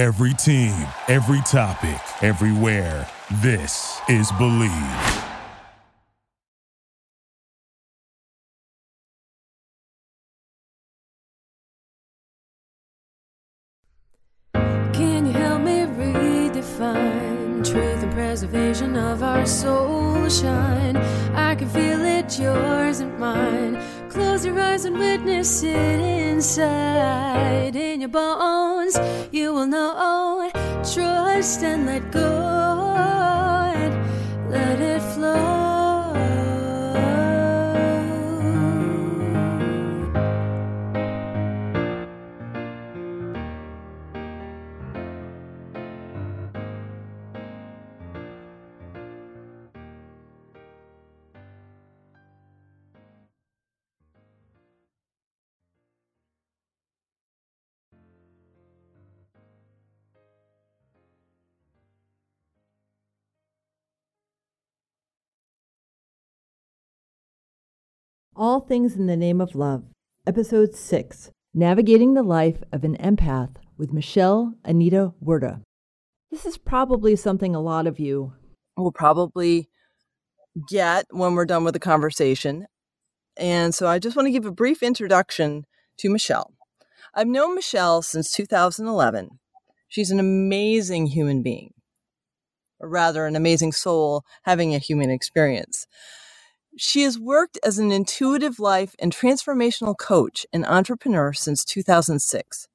Every team, every topic, everywhere. This is Believe. Can you help me redefine truth and preservation of our soul shine? I can feel it, yours and mine. Close your eyes and witness it inside. In your bones, you will know. Trust and let go. All Things in the Name of Love, Episode 6 Navigating the Life of an Empath with Michelle Anita Wirta. This is probably something a lot of you will probably get when we're done with the conversation. And so I just want to give a brief introduction to Michelle. I've known Michelle since 2011. She's an amazing human being, or rather, an amazing soul having a human experience. She has worked as an intuitive life and transformational coach and entrepreneur since 2006.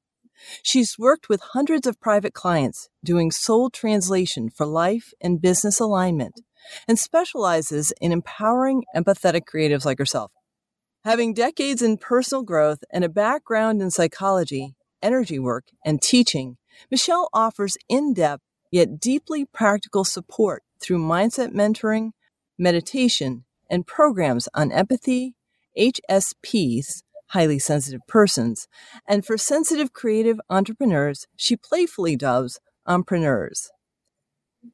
She's worked with hundreds of private clients doing soul translation for life and business alignment and specializes in empowering empathetic creatives like herself. Having decades in personal growth and a background in psychology, energy work, and teaching, Michelle offers in depth yet deeply practical support through mindset mentoring, meditation, and programs on empathy, HSPs, highly sensitive persons, and for sensitive creative entrepreneurs, she playfully dubs entrepreneurs.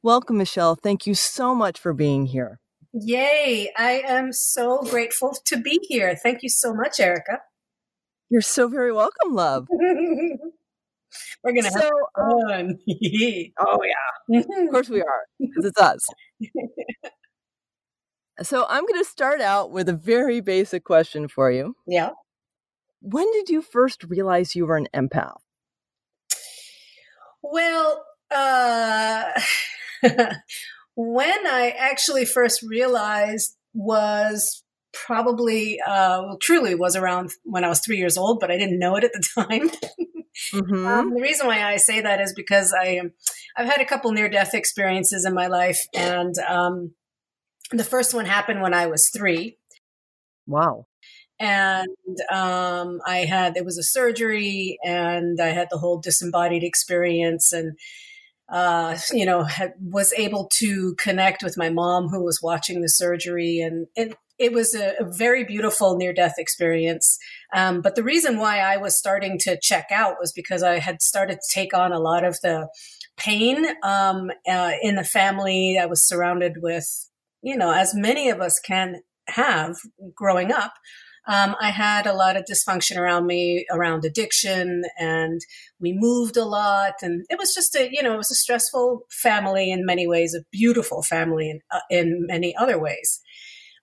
Welcome, Michelle. Thank you so much for being here. Yay. I am so grateful to be here. Thank you so much, Erica. You're so very welcome, love. We're going to so, have fun. Um, oh, yeah. of course we are, because it's us. So I'm going to start out with a very basic question for you. Yeah. When did you first realize you were an empath? Well, uh, when I actually first realized was probably, uh, well, truly was around when I was three years old, but I didn't know it at the time. mm-hmm. um, the reason why I say that is because I, I've had a couple near death experiences in my life, and um, the first one happened when I was three. Wow. And um, I had, there was a surgery and I had the whole disembodied experience and, uh, you know, had, was able to connect with my mom who was watching the surgery. And it, it was a, a very beautiful near death experience. Um, but the reason why I was starting to check out was because I had started to take on a lot of the pain um, uh, in the family. I was surrounded with you know, as many of us can have growing up, um, I had a lot of dysfunction around me around addiction, and we moved a lot, and it was just a you know it was a stressful family in many ways, a beautiful family in uh, in many other ways.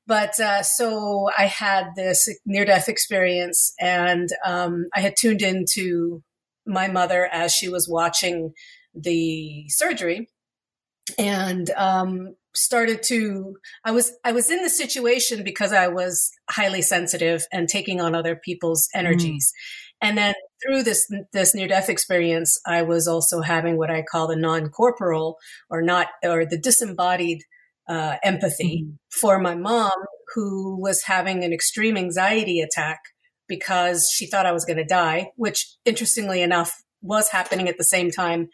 But uh, so I had this near death experience, and um, I had tuned into my mother as she was watching the surgery, and um, started to i was i was in the situation because i was highly sensitive and taking on other people's mm. energies mm. and then through this this near death experience i was also having what i call the non-corporal or not or the disembodied uh, empathy mm. for my mom who was having an extreme anxiety attack because she thought i was going to die which interestingly enough was happening at the same time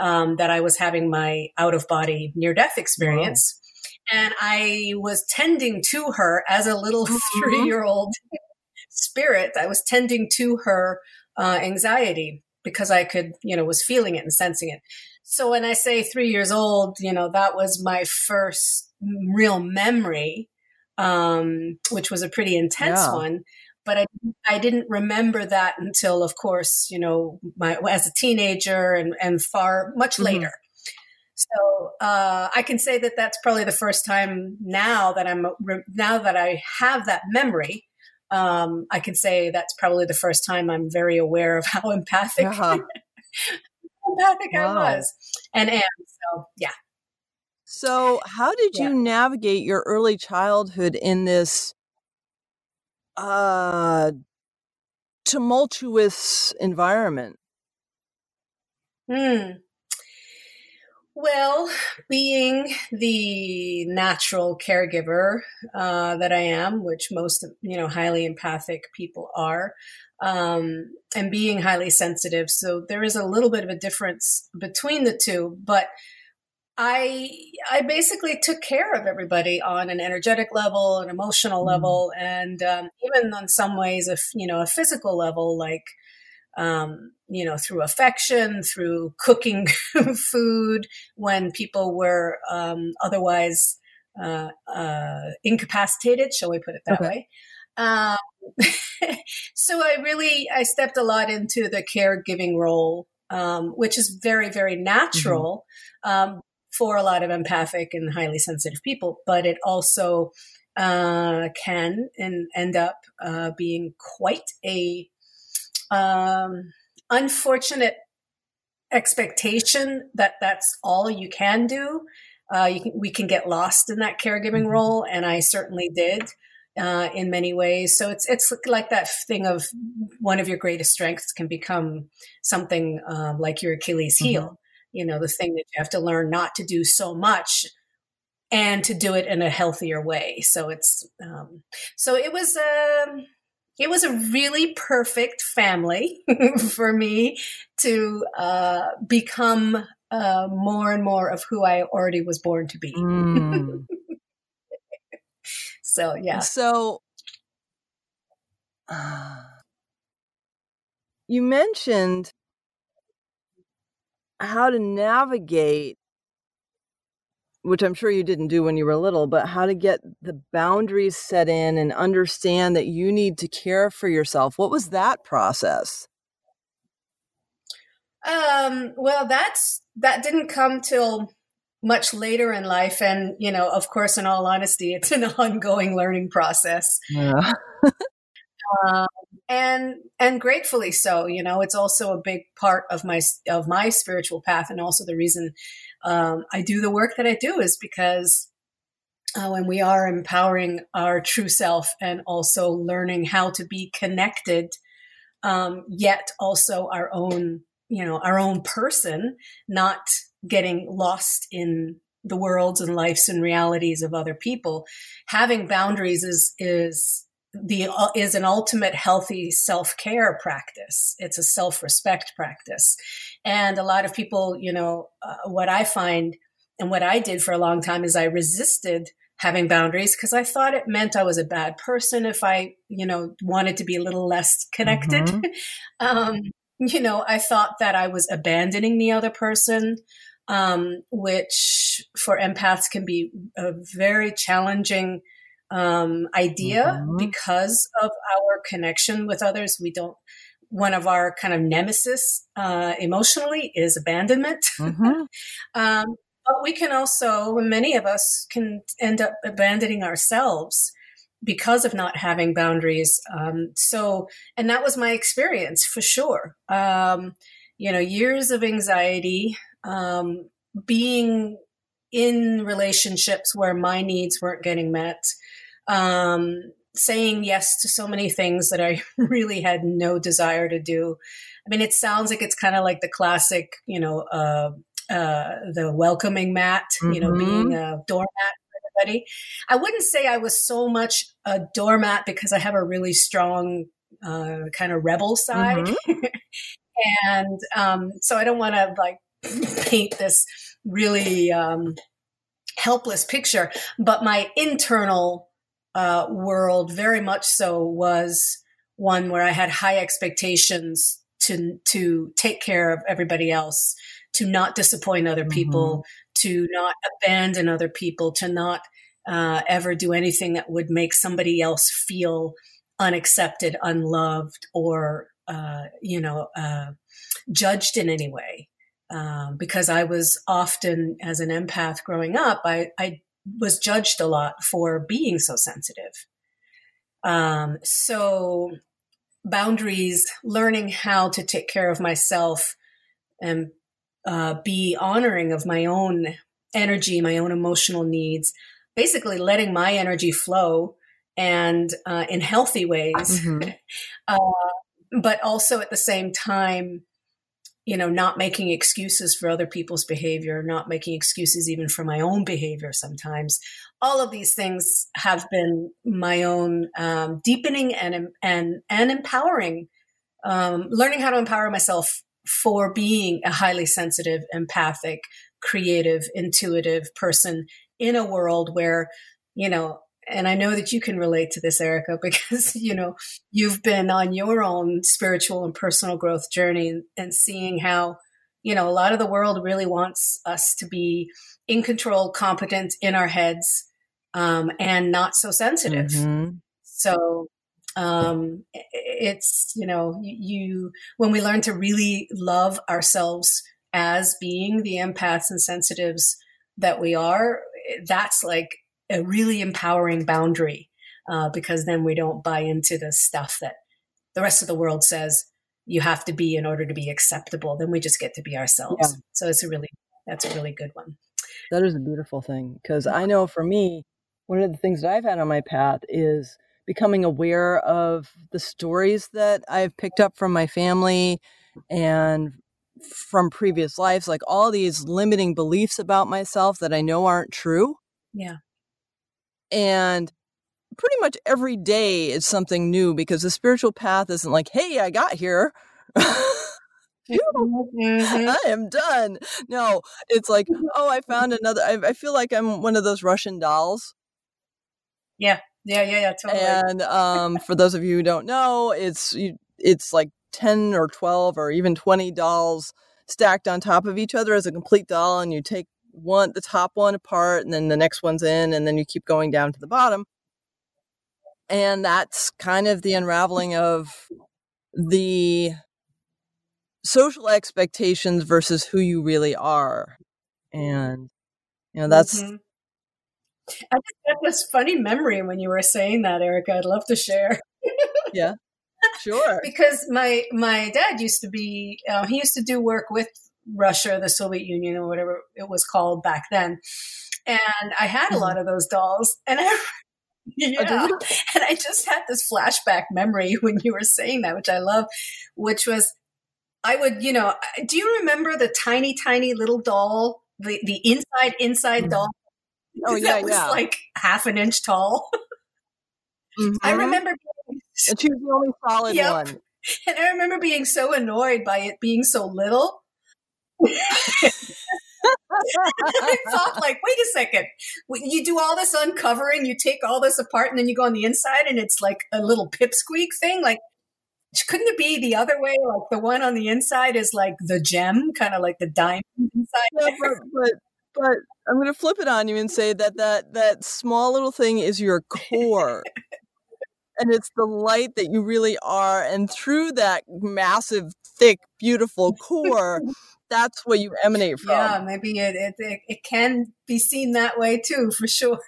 um, that I was having my out of body near death experience. Wow. And I was tending to her as a little mm-hmm. three year old spirit. I was tending to her uh, anxiety because I could, you know, was feeling it and sensing it. So when I say three years old, you know, that was my first real memory, um, which was a pretty intense yeah. one but I, I didn't remember that until, of course, you know, my, as a teenager and, and far much mm-hmm. later. So uh, I can say that that's probably the first time now that I'm now that I have that memory. Um, I can say that's probably the first time I'm very aware of how empathic uh-huh. empathic wow. I was and am. So yeah. So how did yeah. you navigate your early childhood in this uh tumultuous environment? Hmm. Well, being the natural caregiver uh, that I am, which most you know highly empathic people are, um, and being highly sensitive, so there is a little bit of a difference between the two. But I I basically took care of everybody on an energetic level, an emotional mm-hmm. level, and um, even on some ways, if you know, a physical level, like um, you know, through affection, through cooking food when people were um, otherwise uh, uh, incapacitated, shall we put it that okay. way. Um, so I really I stepped a lot into the caregiving role, um, which is very very natural mm-hmm. um, for a lot of empathic and highly sensitive people, but it also uh, can and end up uh, being quite a um, unfortunate expectation that that's all you can do. Uh, you can, we can get lost in that caregiving mm-hmm. role, and I certainly did uh, in many ways. So it's it's like that thing of one of your greatest strengths can become something uh, like your Achilles heel. Mm-hmm. You know, the thing that you have to learn not to do so much and to do it in a healthier way. So it's um, so it was. Um, it was a really perfect family for me to uh, become uh, more and more of who I already was born to be. Mm. so, yeah. So, uh, you mentioned how to navigate which I'm sure you didn't do when you were little, but how to get the boundaries set in and understand that you need to care for yourself. What was that process? Um, well, that's that didn't come till much later in life, and you know, of course, in all honesty, it's an ongoing learning process. Yeah. um, and and gratefully so. You know, it's also a big part of my of my spiritual path, and also the reason um, I do the work that I do is because uh, when we are empowering our true self and also learning how to be connected, um, yet also our own, you know, our own person, not getting lost in the worlds and lives and realities of other people. Having boundaries is is the uh, is an ultimate healthy self-care practice. It's a self-respect practice. And a lot of people you know uh, what i find and what i did for a long time is i resisted having boundaries because i thought it meant i was a bad person if i you know wanted to be a little less connected. Mm-hmm. um, you know i thought that i was abandoning the other person um, which for empaths can be a very challenging um, idea mm-hmm. because of our connection with others. We don't, one of our kind of nemesis uh, emotionally is abandonment. Mm-hmm. um, but we can also, many of us can end up abandoning ourselves because of not having boundaries. Um, so, and that was my experience for sure. Um, you know, years of anxiety, um, being in relationships where my needs weren't getting met, um, saying yes to so many things that I really had no desire to do. I mean, it sounds like it's kind of like the classic, you know, uh, uh, the welcoming mat, mm-hmm. you know, being mm-hmm. a doormat for everybody. I wouldn't say I was so much a doormat because I have a really strong uh, kind of rebel side. Mm-hmm. and um, so I don't want to like paint this really um, helpless picture, but my internal uh, world very much so was one where I had high expectations to to take care of everybody else, to not disappoint other people, mm-hmm. to not abandon other people, to not uh, ever do anything that would make somebody else feel unaccepted, unloved, or uh, you know, uh, judged in any way. Um, because I was often, as an empath growing up, I, I was judged a lot for being so sensitive. Um, so boundaries, learning how to take care of myself and uh, be honoring of my own energy, my own emotional needs, basically letting my energy flow and uh, in healthy ways, mm-hmm. uh, but also at the same time, you know, not making excuses for other people's behavior, not making excuses even for my own behavior sometimes. All of these things have been my own um, deepening and and and empowering, um, learning how to empower myself for being a highly sensitive, empathic, creative, intuitive person in a world where, you know, and I know that you can relate to this, Erica, because, you know, you've been on your own spiritual and personal growth journey and, seeing how, you know, a lot of the world really wants us to be in control, competent in our heads, um, and not so sensitive. Mm-hmm. So, um, it's, you know, you, when we learn to really love ourselves as being the empaths and sensitives that we are, that's like a really empowering boundary uh, because then we don't buy into the stuff that the rest of the world says you have to be in order to be acceptable. Then we just get to be ourselves. Yeah. So it's a really that's a really good one. That is a beautiful thing because I know for me, one of the things that I've had on my path is becoming aware of the stories that I've picked up from my family and from previous lives, like all these limiting beliefs about myself that I know aren't true. Yeah. And pretty much every day is something new because the spiritual path isn't like, hey, I got here. mm-hmm. I am done. No, it's like, oh, I found another. I, I, feel like I'm one of those Russian dolls. Yeah, yeah, yeah, yeah, totally. And um, for those of you who don't know, it's it's like ten or twelve or even twenty dolls stacked on top of each other as a complete doll, and you take one the top one apart and then the next one's in and then you keep going down to the bottom. And that's kind of the unraveling of the social expectations versus who you really are. And you know that's mm-hmm. i just had this funny memory when you were saying that erica. I'd love to share. Yeah sure. Because my my dad used to be uh, he used to do work with Russia, the Soviet Union, or whatever it was called back then. And I had a lot mm-hmm. of those dolls, and I, yeah, and I just had this flashback memory when you were saying that, which I love, which was I would, you know, do you remember the tiny, tiny little doll, the the inside inside mm-hmm. doll? Oh yeah, that was yeah. like half an inch tall. Mm-hmm. I remember, being, and she was the only solid yep. one. And I remember being so annoyed by it being so little I thought, like, wait a second. You do all this uncovering, you take all this apart, and then you go on the inside, and it's like a little pipsqueak thing. Like, couldn't it be the other way? Like, the one on the inside is like the gem, kind of like the diamond inside. But, but, but I'm going to flip it on you and say that that that small little thing is your core. and it's the light that you really are and through that massive thick beautiful core that's where you emanate from. Yeah, maybe it, it, it can be seen that way too, for sure.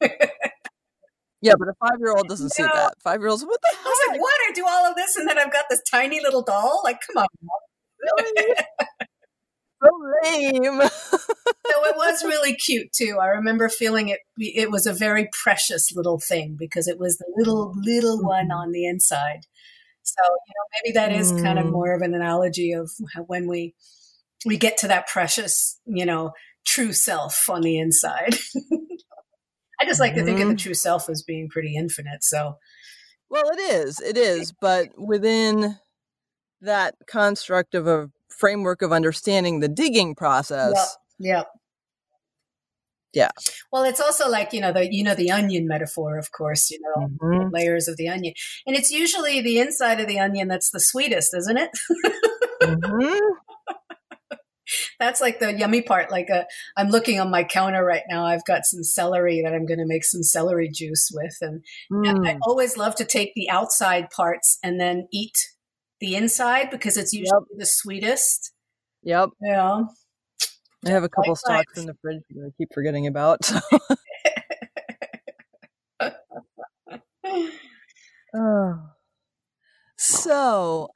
yeah, but a five year old doesn't see that. Five year olds, what the hell? I was like, what? I do all of this and then I've got this tiny little doll? Like, come on. Really? so lame. so it was really cute too. I remember feeling it. It was a very precious little thing because it was the little little one mm-hmm. on the inside. So you know, maybe that is kind of mm. more of an analogy of when we we get to that precious, you know, true self on the inside. I just like mm-hmm. to think of the mm-hmm. true self as being pretty infinite. So, well, it is, it is, but within that construct of a framework of understanding the digging process. Yeah. Yeah. Well, it's also like, you know, the you know the onion metaphor, of course, you know, mm-hmm. layers of the onion. And it's usually the inside of the onion that's the sweetest, isn't it? mm-hmm that's like the yummy part. Like a, uh, I'm looking on my counter right now. I've got some celery that I'm going to make some celery juice with, and, mm. and, I mm. always love to take the outside parts and then eat the inside because it's usually yep. the sweetest. Yep. Yeah. I have a couple like stocks that. in the fridge that I keep forgetting about. Oh. So,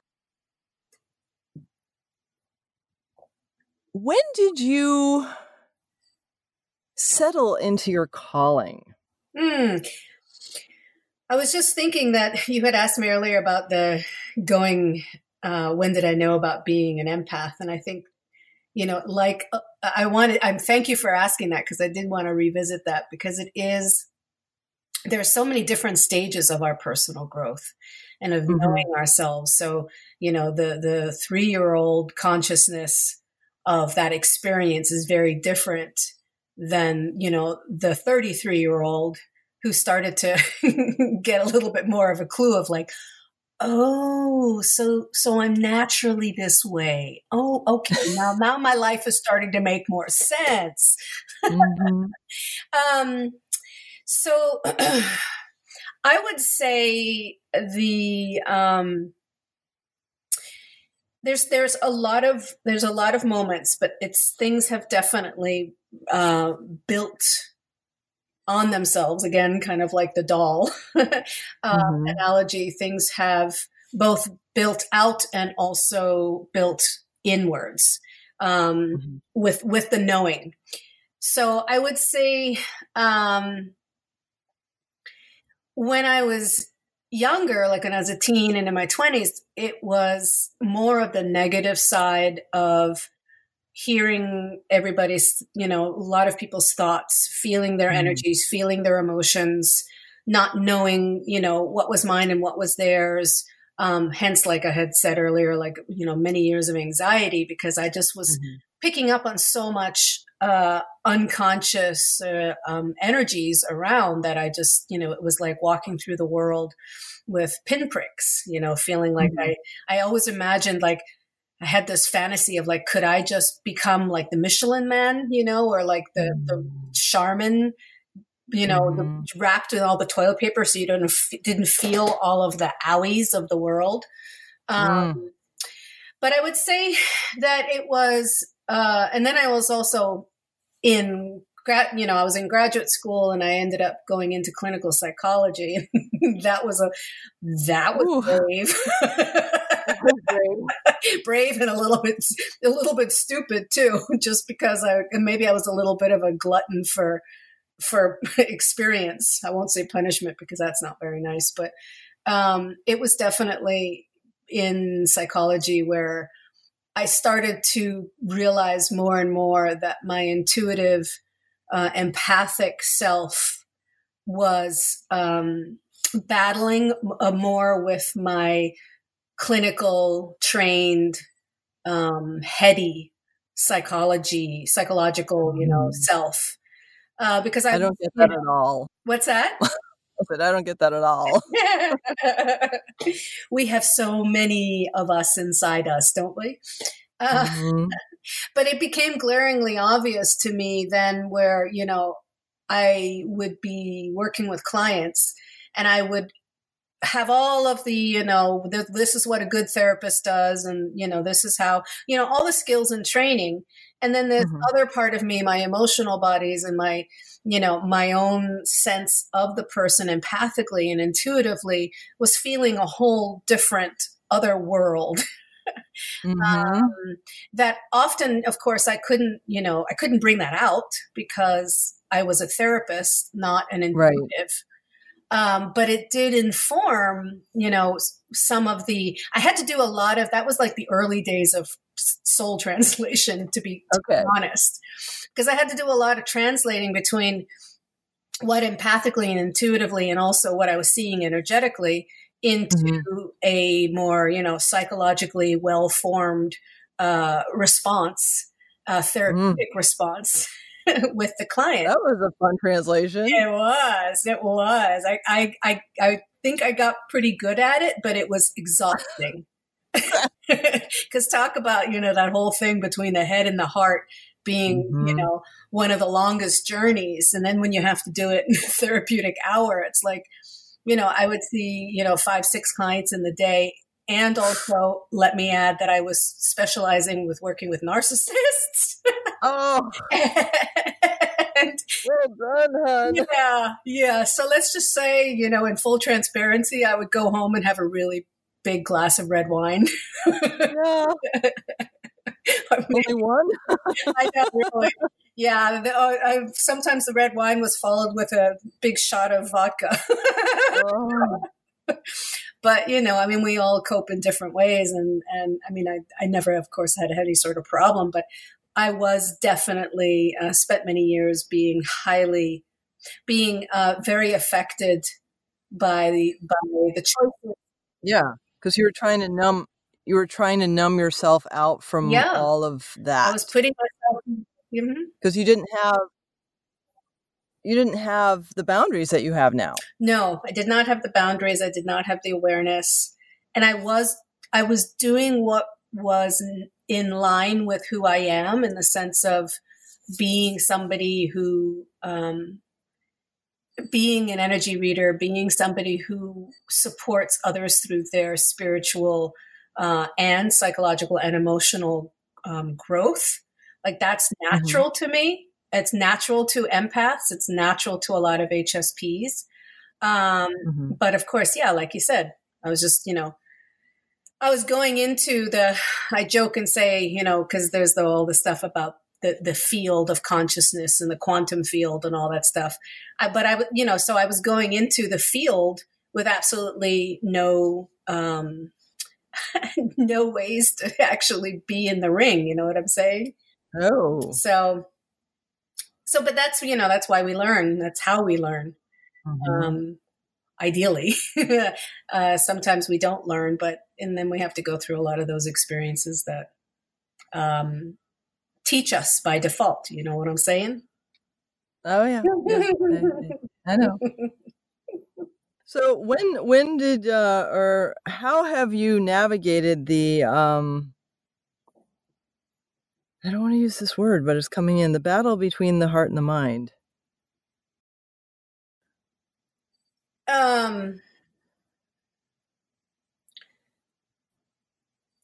when did you settle into your calling? Mm. I was just thinking that you had asked me earlier about the going, uh, when did I know about being an empath? And I think, you know, like uh, I wanted, I'm thank you for asking that because I did want to revisit that because it is, there are so many different stages of our personal growth and of mm-hmm. knowing ourselves. So, you know, the, the three year old consciousness of that experience is very different than, you know, the 33 year old who started to get a little bit more of a clue of like, oh, so, so I'm naturally this way. Oh, okay. Now, now my life is starting to make more sense. Mm-hmm. um, so I would say the, um, there's there's a lot of there's a lot of moments, but it's things have definitely uh, built on themselves again, kind of like the doll uh, mm-hmm. analogy. Things have both built out and also built inwards um, mm-hmm. with with the knowing. So I would say um, when I was younger, like when I was a teen and in my 20s, it was more of the negative side of hearing everybody's, you know, a lot of people's thoughts, feeling their mm. energies, feeling their emotions, not knowing, you know, what was mine and what was theirs. Um, hence, like I had said earlier, like, you know, many years of anxiety because I just was mm-hmm. picking up on so much uh, unconscious uh, um, energies around that I just, you know, it was like walking through the world with pinpricks, you know, feeling like mm-hmm. I, I always imagined like I had this fantasy of like, could I just become like the Michelin man, you know, or like the, the. Charmin, you know, mm-hmm. the, wrapped in all the toilet paper so you don't, didn't feel all of the alleys of the world. Um, mm. But I would say that it was, uh, and then I was also in grad, you know, I was in graduate school and I ended up going into clinical psychology. that was a, that was brave. brave. brave and a little bit, a little bit stupid too, just because I, maybe I was a little bit of a glutton for, for experience. I won't say punishment because that's not very nice, but, um, it was definitely in psychology where I started to realize more and more that my intuitive, uh, empathic self was um, battling uh, more with my clinical trained, um, heady psychology, psychological, you know, mm. self. Uh, because I, I don't get that at all. What's that? I said, I don't get that at all. we have so many of us inside us, don't we? Uh, mm-hmm. But it became glaringly obvious to me then where, you know, I would be working with clients and I would have all of the, you know, this is what a good therapist does. And, you know, this is how, you know, all the skills and training. And then this mm-hmm. other part of me, my emotional bodies and my, you know, my own sense of the person empathically and intuitively was feeling a whole different other world. mm-hmm. um, that often, of course, I couldn't, you know, I couldn't bring that out because I was a therapist, not an intuitive. Right. Um, but it did inform, you know, some of the. I had to do a lot of that. Was like the early days of soul translation, to be, to okay. be honest, because I had to do a lot of translating between what empathically and intuitively, and also what I was seeing energetically into mm-hmm. a more, you know, psychologically well formed uh, response, uh, therapeutic mm. response. with the client. That was a fun translation. It was. It was. I, I, I, I think I got pretty good at it, but it was exhausting. Because talk about, you know, that whole thing between the head and the heart being, mm-hmm. you know, one of the longest journeys. And then when you have to do it in a therapeutic hour, it's like, you know, I would see, you know, five, six clients in the day. And also, let me add that I was specializing with working with narcissists. Oh. and, well done. Yeah, yeah. So let's just say, you know, in full transparency, I would go home and have a really big glass of red wine. yeah. Only one? I know, really. Yeah, the, uh, I, sometimes the red wine was followed with a big shot of vodka. oh. But you know, I mean, we all cope in different ways, and and I mean, I I never, of course, had any sort of problem, but I was definitely uh, spent many years being highly, being uh, very affected by the by the choices. Yeah, because you were trying to numb you were trying to numb yourself out from yeah. all of that. I was putting myself because mm-hmm. you didn't have you didn't have the boundaries that you have now. No, I did not have the boundaries. I did not have the awareness, and I was I was doing what was in line with who I am in the sense of being somebody who um, being an energy reader, being somebody who supports others through their spiritual uh, and psychological and emotional um, growth. Like that's mm-hmm. natural mm-hmm. to me. It's natural to empaths. It's natural to a lot of HSPs. Um, mm-hmm. But of course, yeah, like you said, I was just, you know, I was going into the, I joke and say, you know, because there's the, all the stuff about the, the field of consciousness and the quantum field and all that stuff. I, but I, you know, so I was going into the field with absolutely no, um, no ways to actually be in the ring. You know what I'm saying? Oh. So, so, but that's, you know, that's why we learn. That's how we learn. Mm-hmm. Um, ideally, uh, sometimes we don't learn, but, and then we have to go through a lot of those experiences that, um, teach us by default. You know what I'm saying? Oh yeah, yeah. I know. So when when did uh, or how have you navigated the um I don't want to use this word, but it's coming in the battle between the heart and the mind. Um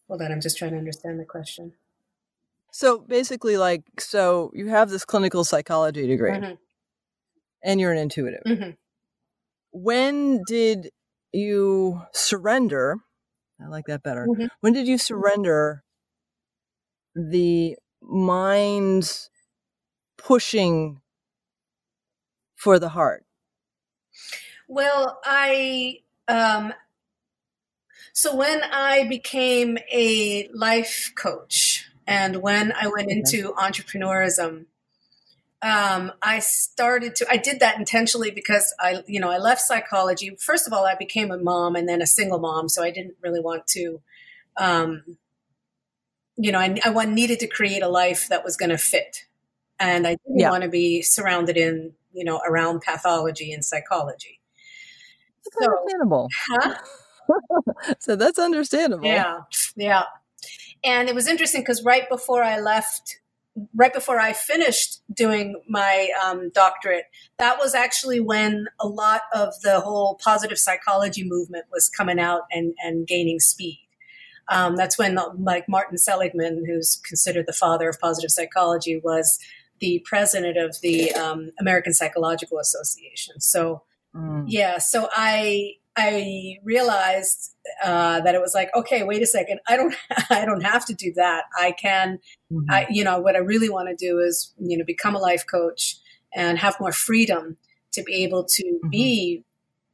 Hold on, I'm just trying to understand the question. So basically, like, so you have this clinical psychology degree mm-hmm. and you're an intuitive. Mm-hmm. When did you surrender? I like that better. Mm-hmm. When did you surrender the mind's pushing for the heart? Well, I um, so when I became a life coach and when I went into entrepreneurism, um, I started to, I did that intentionally because I, you know, I left psychology. First of all, I became a mom and then a single mom. So I didn't really want to, um, you know, I, I needed to create a life that was going to fit. And I didn't yeah. want to be surrounded in, you know, around pathology and psychology. That's so, understandable. Huh? so that's understandable. Yeah. Yeah. And it was interesting because right before I left, right before I finished doing my um, doctorate, that was actually when a lot of the whole positive psychology movement was coming out and, and gaining speed. Um, that's when, like Martin Seligman, who's considered the father of positive psychology, was the president of the um, American Psychological Association. So, mm. yeah, so I I realized uh, that it was like, okay, wait a second, I don't, I don't have to do that. I can, mm-hmm. I, you know, what I really want to do is, you know, become a life coach and have more freedom to be able to mm-hmm. be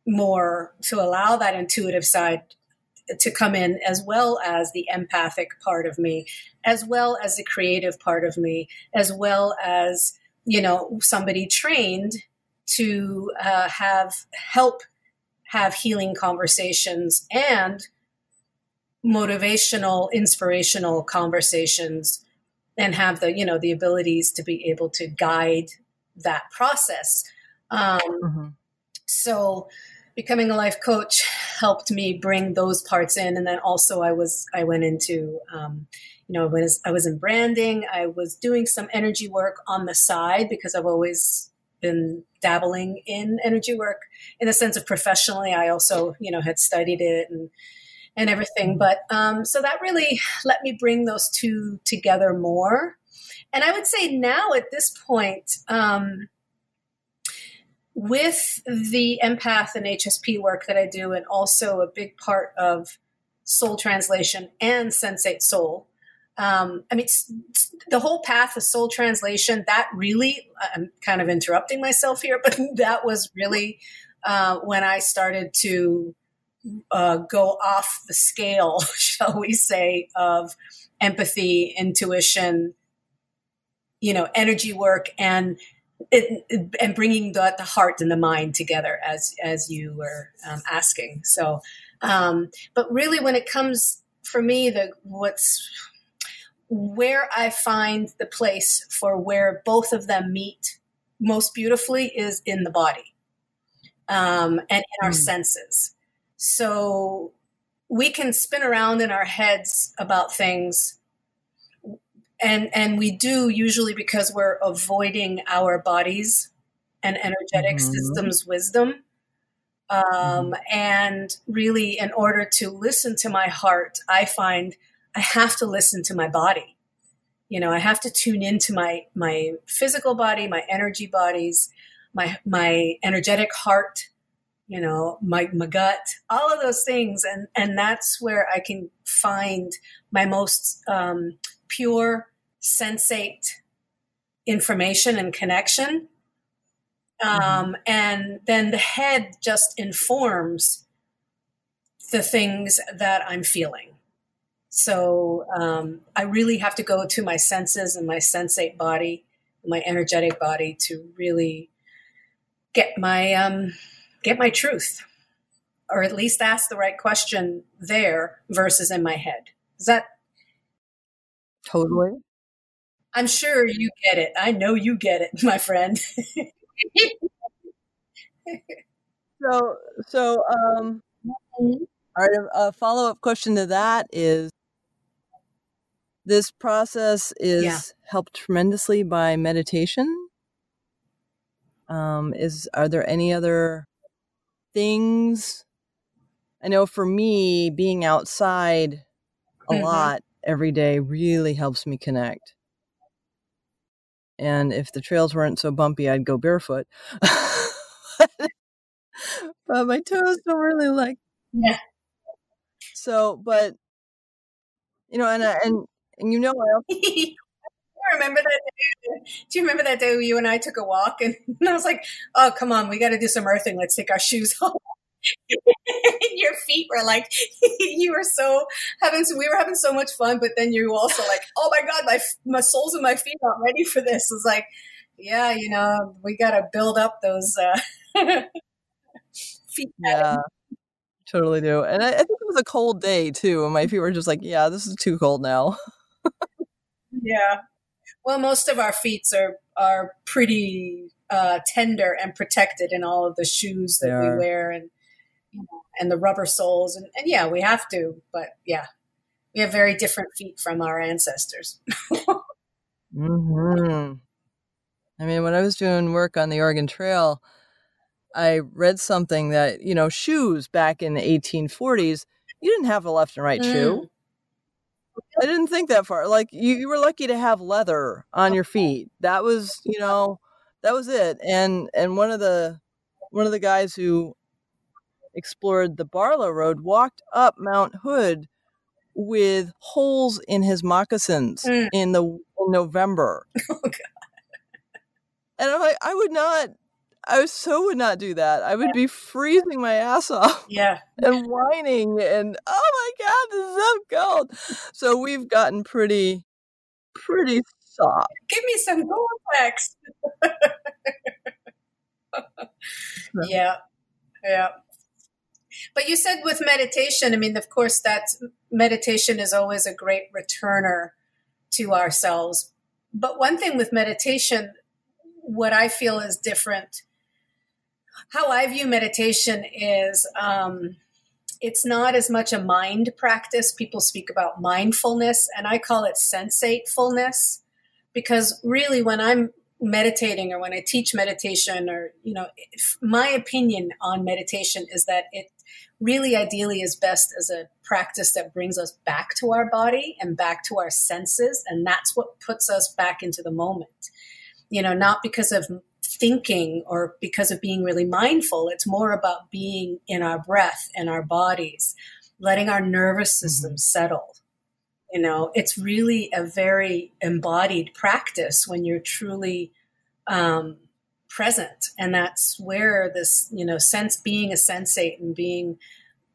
more, to allow that intuitive side to come in, as well as the empathic part of me, as well as the creative part of me, as well as, you know, somebody trained to uh, have help have healing conversations and motivational, inspirational conversations and have the, you know, the abilities to be able to guide that process. Um, mm-hmm. So, becoming a life coach helped me bring those parts in. And then also i was i went into um, you know when i was in branding. I was doing some energy work on the side because i've always been dabbling in energy work in the sense of professionally. I also you know had studied it and and everything. But um, so that really let me bring those two together more. And i would say now at this point um, with the empath and HSP work that I do, and also a big part of soul translation and sensate soul. Um, I mean, the whole path of soul translation, that really, I'm kind of interrupting myself here, but that was really uh, when I started to uh, go off the scale, shall we say, of empathy, intuition, you know, energy work, and it, and bringing the, the heart and the mind together as as you were um, asking. So, um, but really, when it comes for me, the what's where I find the place for where both of them meet most beautifully is in the body um, and in our mm. senses. So we can spin around in our heads about things and and we do usually because we're avoiding our bodies and energetic mm-hmm. systems wisdom um, mm-hmm. and really in order to listen to my heart i find i have to listen to my body you know i have to tune into my my physical body my energy bodies my my energetic heart you know my, my gut all of those things and and that's where i can find my most um, pure sensate information and connection. Um, mm-hmm. And then the head just informs the things that I'm feeling. So um, I really have to go to my senses and my sensate body, my energetic body, to really get my um, get my truth, or at least ask the right question there versus in my head. Is that totally? I'm sure you get it. I know you get it, my friend. so, so, um, all right, a follow up question to that is this process is yeah. helped tremendously by meditation. Um, is are there any other things? I know for me, being outside a mm-hmm. lot every day really helps me connect. And if the trails weren't so bumpy, I'd go barefoot. but my toes don't really like. Yeah. So, but you know, and and and you know, I remember that day. Do you remember that day you and I took a walk and I was like, "Oh, come on, we got to do some earthing. Let's take our shoes off." your feet were like you were so having we were having so much fun but then you also like oh my god my my soles and my feet aren't ready for this. It's like yeah you know we got to build up those uh feet yeah. Totally do and I, I, think it was a cold day too and my feet were just like yeah this is too cold now. Yeah. Well most of our feet are are pretty uh, tender and protected in all of the shoes that we wear and and the rubber soles. And, and yeah, we have to, but yeah, we have very different feet from our ancestors. hmm I mean, when I was doing work on the Oregon Trail, I read something that, you know, shoes back in the 1840s, you didn't have a left and right mm. shoe. I didn't think that far. Like you, you were lucky to have leather on your feet. That was, you know, that was it. And and one of the one of the guys who explored the Barlow Road, walked up Mount Hood with holes in his moccasins mm. in the in November. Oh, and I'm like, I would not. I so would not do that. I would be freezing my ass off. Yeah. And whining and oh my god, this is so cold. So we've gotten pretty pretty soft. Give me some Gore-Tex. yeah. Yeah. But you said with meditation, I mean, of course, that meditation is always a great returner to ourselves. But one thing with meditation, what I feel is different how I view meditation is um, it's not as much a mind practice. People speak about mindfulness, and I call it sensatefulness because really, when I'm meditating or when I teach meditation, or, you know, my opinion on meditation is that it really ideally is best as a practice that brings us back to our body and back to our senses. And that's what puts us back into the moment. You know, not because of thinking or because of being really mindful. It's more about being in our breath and our bodies, letting our nervous mm-hmm. system mm-hmm. settle. You know, it's really a very embodied practice when you're truly um, present. And that's where this, you know, sense being a sensate and being,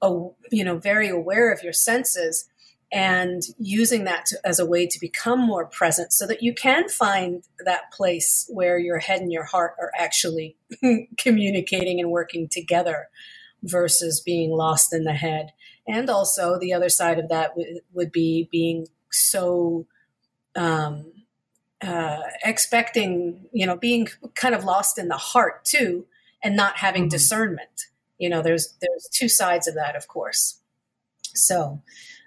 a, you know, very aware of your senses and using that to, as a way to become more present so that you can find that place where your head and your heart are actually communicating and working together versus being lost in the head. And also, the other side of that w- would be being so um, uh, expecting, you know, being kind of lost in the heart too, and not having mm-hmm. discernment. You know, there's there's two sides of that, of course. So,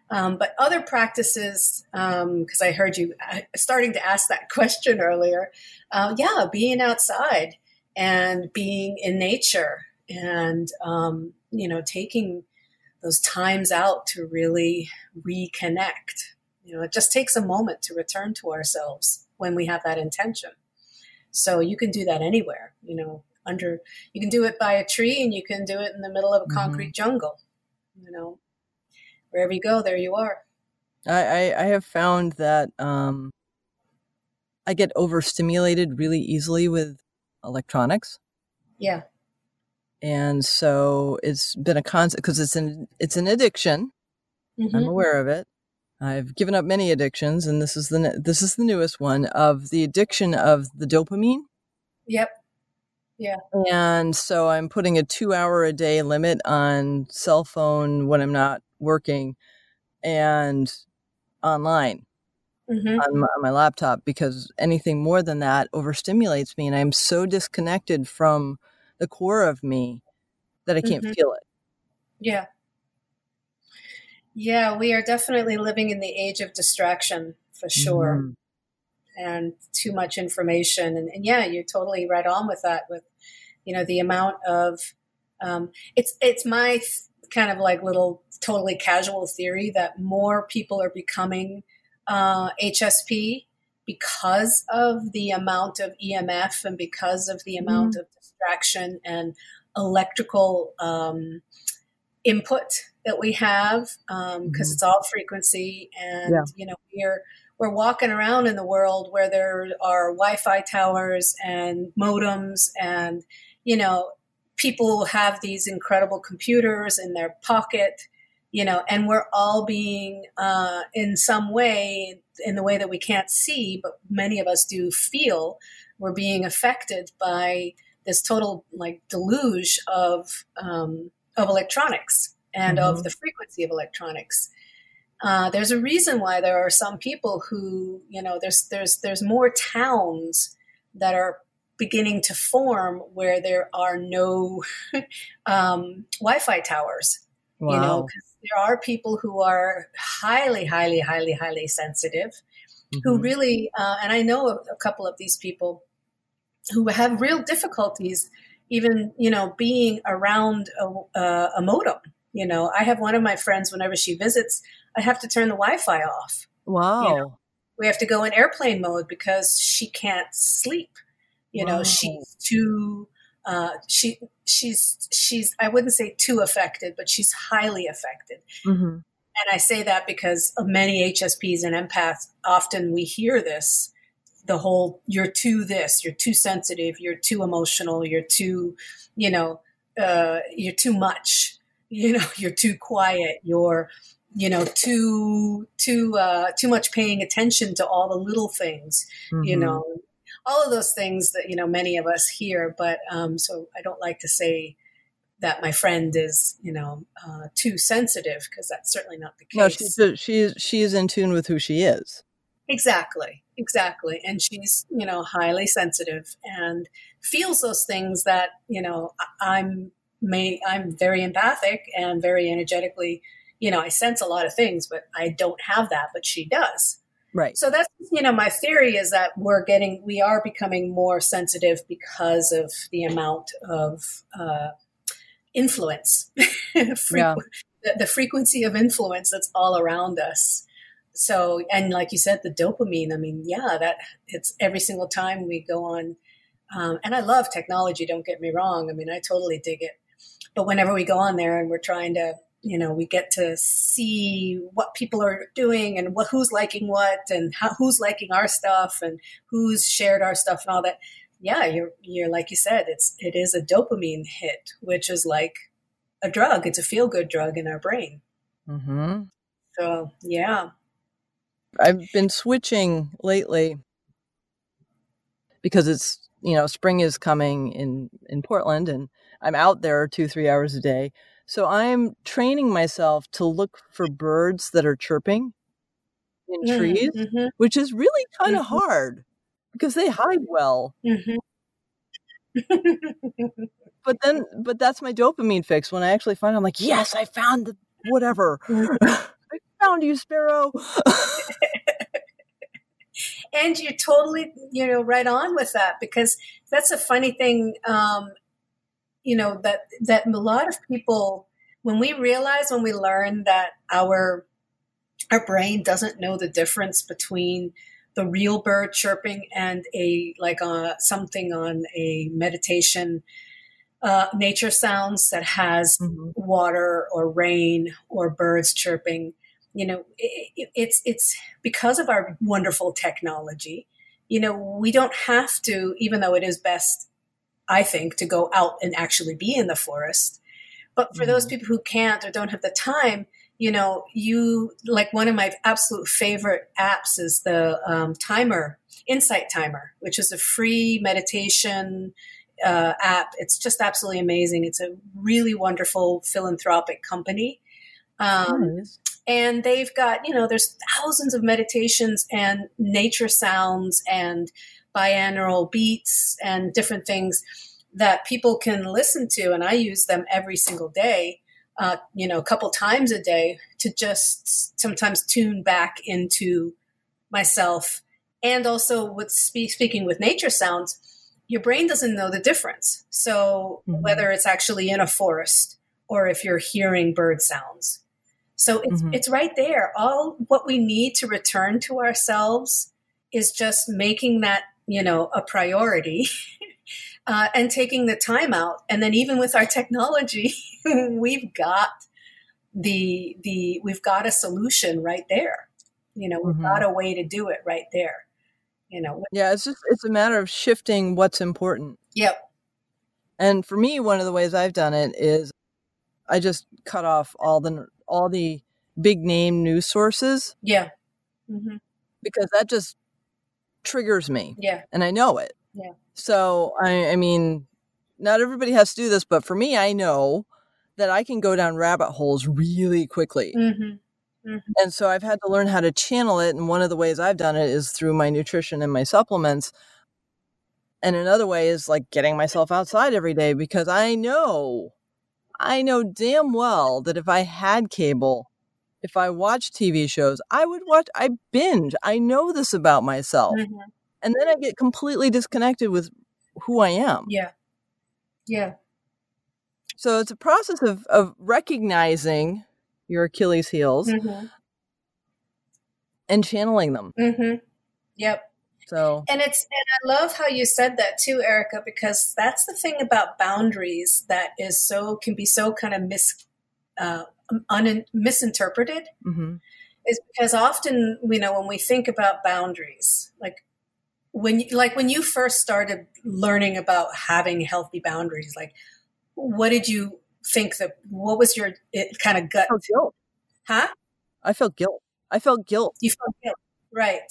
um, but other practices, because um, I heard you uh, starting to ask that question earlier, uh, yeah, being outside and being in nature and, um, you know, taking those times out to really reconnect. You know, it just takes a moment to return to ourselves when we have that intention. So you can do that anywhere, you know, under, you can do it by a tree and you can do it in the middle of a mm-hmm. concrete jungle, you know, wherever you go, there you are. I, I, I have found that um, I get overstimulated really easily with electronics. Yeah. And so it's been a concept because it's an it's an addiction. Mm-hmm. I'm aware of it. I've given up many addictions, and this is the this is the newest one of the addiction of the dopamine. Yep. Yeah. And so I'm putting a two hour a day limit on cell phone when I'm not working and online mm-hmm. on, my, on, my, laptop because anything more than that overstimulates me and I'm so disconnected from the core of me that I can't mm-hmm. feel it. Yeah. Yeah, we are definitely living in the age of distraction for sure. Mm-hmm. And too much information. And, and, yeah, you're totally right on with that, with, you know, the amount of, um, it's, it's my kind of like little totally casual theory that more people are becoming uh, HSP because of the amount of EMF and because of the amount mm-hmm. of distraction and electrical um, input that we have because um, mm-hmm. it's all frequency and yeah. you know we're we're walking around in the world where there are Wi-Fi towers and modems and you know people have these incredible computers in their pocket you know and we're all being uh, in some way in the way that we can't see but many of us do feel we're being affected by this total like deluge of um, of electronics and mm-hmm. of the frequency of electronics uh, there's a reason why there are some people who you know there's there's there's more towns that are beginning to form where there are no um, Wi-Fi towers. Wow. You know, there are people who are highly, highly, highly, highly sensitive, mm-hmm. who really, uh, and I know a, a couple of these people who have real difficulties even you know being around a, a, modem you know i have one of my friends whenever she visits i have to turn the wi-fi off wow you know? we have to go in airplane mode because she can't sleep you know, she's too uh, she she's she's I wouldn't say too affected, but she's highly affected. Mm-hmm. And I say that because of many HSPs and empaths, often we hear this the whole you're too this, you're too sensitive, you're too emotional, you're too, you know, uh, you're too much, you know, you're too quiet, you're you know too too uh, too much paying attention to all the little things, mm-hmm. you know, all of those things that you know many of us hear. But um, so I don't like to say that my friend is you know uh, too sensitive because that's certainly not the case. No, she's she is she is in tune with who she is. Exactly, exactly. And she's, you know, highly sensitive and feels those things that, you know, I'm may I'm very empathic and very energetically, you know, I sense a lot of things, but I don't have that, but she does. Right. So that's you know my theory is that we're getting we are becoming more sensitive because of the amount of uh, influence, Frequ- Yeah. the, the frequency of influence that's all around us. So and like you said, the dopamine. I mean, yeah, that it's every single time we go on. Um, and I love technology. Don't get me wrong. I mean, I totally dig it. But whenever we go on there and we're trying to you know we get to see what people are doing and what who's liking what and how, who's liking our stuff and who's shared our stuff and all that yeah you're you're like you said it's it is a dopamine hit which is like a drug. It's a feel good drug in our brain. Hmm so yeah. I've been switching lately because it's you know spring is coming in in Portland and I'm out there two three hours a day. So I'm training myself to look for birds that are chirping in trees, Mhm, which is really kind of Mhm. hard because they hide well. mhm. But then, but that's my dopamine fix. When I actually find, I'm like, yes, I found the whatever. I found you, Sparrow. and you're totally you know right on with that because that's a funny thing um, you know that that a lot of people when we realize when we learn that our our brain doesn't know the difference between the real bird chirping and a like uh, something on a meditation uh, nature sounds that has Mhm. water or rain or birds chirping you know it, it's it's because of our wonderful technology you know we don't have to even though it is best i think to go out and actually be in the forest but for those Mhm. people who can't or don't have the time you know you like one of my absolute favorite apps is the um, timer insight timer which is a free meditation uh, app it's just absolutely amazing it's a really wonderful philanthropic company um, Nice. and they've got you know there's thousands of meditations and nature sounds and binaural beats and different things that people can listen to and i use them every single day uh, you know a couple times a day to just sometimes tune back into myself and also with spe- speaking with nature sounds your brain doesn't know the difference so Mhm. whether it's actually in a forest or if you're hearing bird sounds so it's, Mhm. it's right there. All what we need to return to ourselves is just making that, you know, a priority uh, and taking the time out. And then even with our technology, we've got the, the, we've got a solution right there. You know, we've Mhm. got a way to do it right there. You know, Yeah, it's just it's a matter of shifting what's important. yep. And for me, one of the ways I've done it is I just cut off all the all the big name news sources Yeah. hmm because that just triggers me, Yeah. and I know it. Yeah. So I, I mean, not everybody has to do this, but for me, I know that I can go down rabbit holes really quickly. hmm And so I've had to learn how to channel it. And one of the ways I've done it is through my nutrition and my supplements. And another way is like getting myself outside every day because I know, I know damn well that if I had cable, if I watch TV shows, I would watch, I binge. I know this about myself. hmm And then I get completely disconnected with who I am. Yeah. Yeah. So it's a process of, of recognizing your Achilles heels hmm and channeling them. hmm Yep. So, And it's and I love how you said that too, Erica, because that's the thing about boundaries that is so can be so kind of mis uh, un, misinterpreted mhm. is because often you know when we think about boundaries, like when you, like when you first started learning about having healthy boundaries, like what did you think that what was your it, kind of gut? I felt guilt. Huh? I felt guilt. I felt guilt. You felt guilt, right?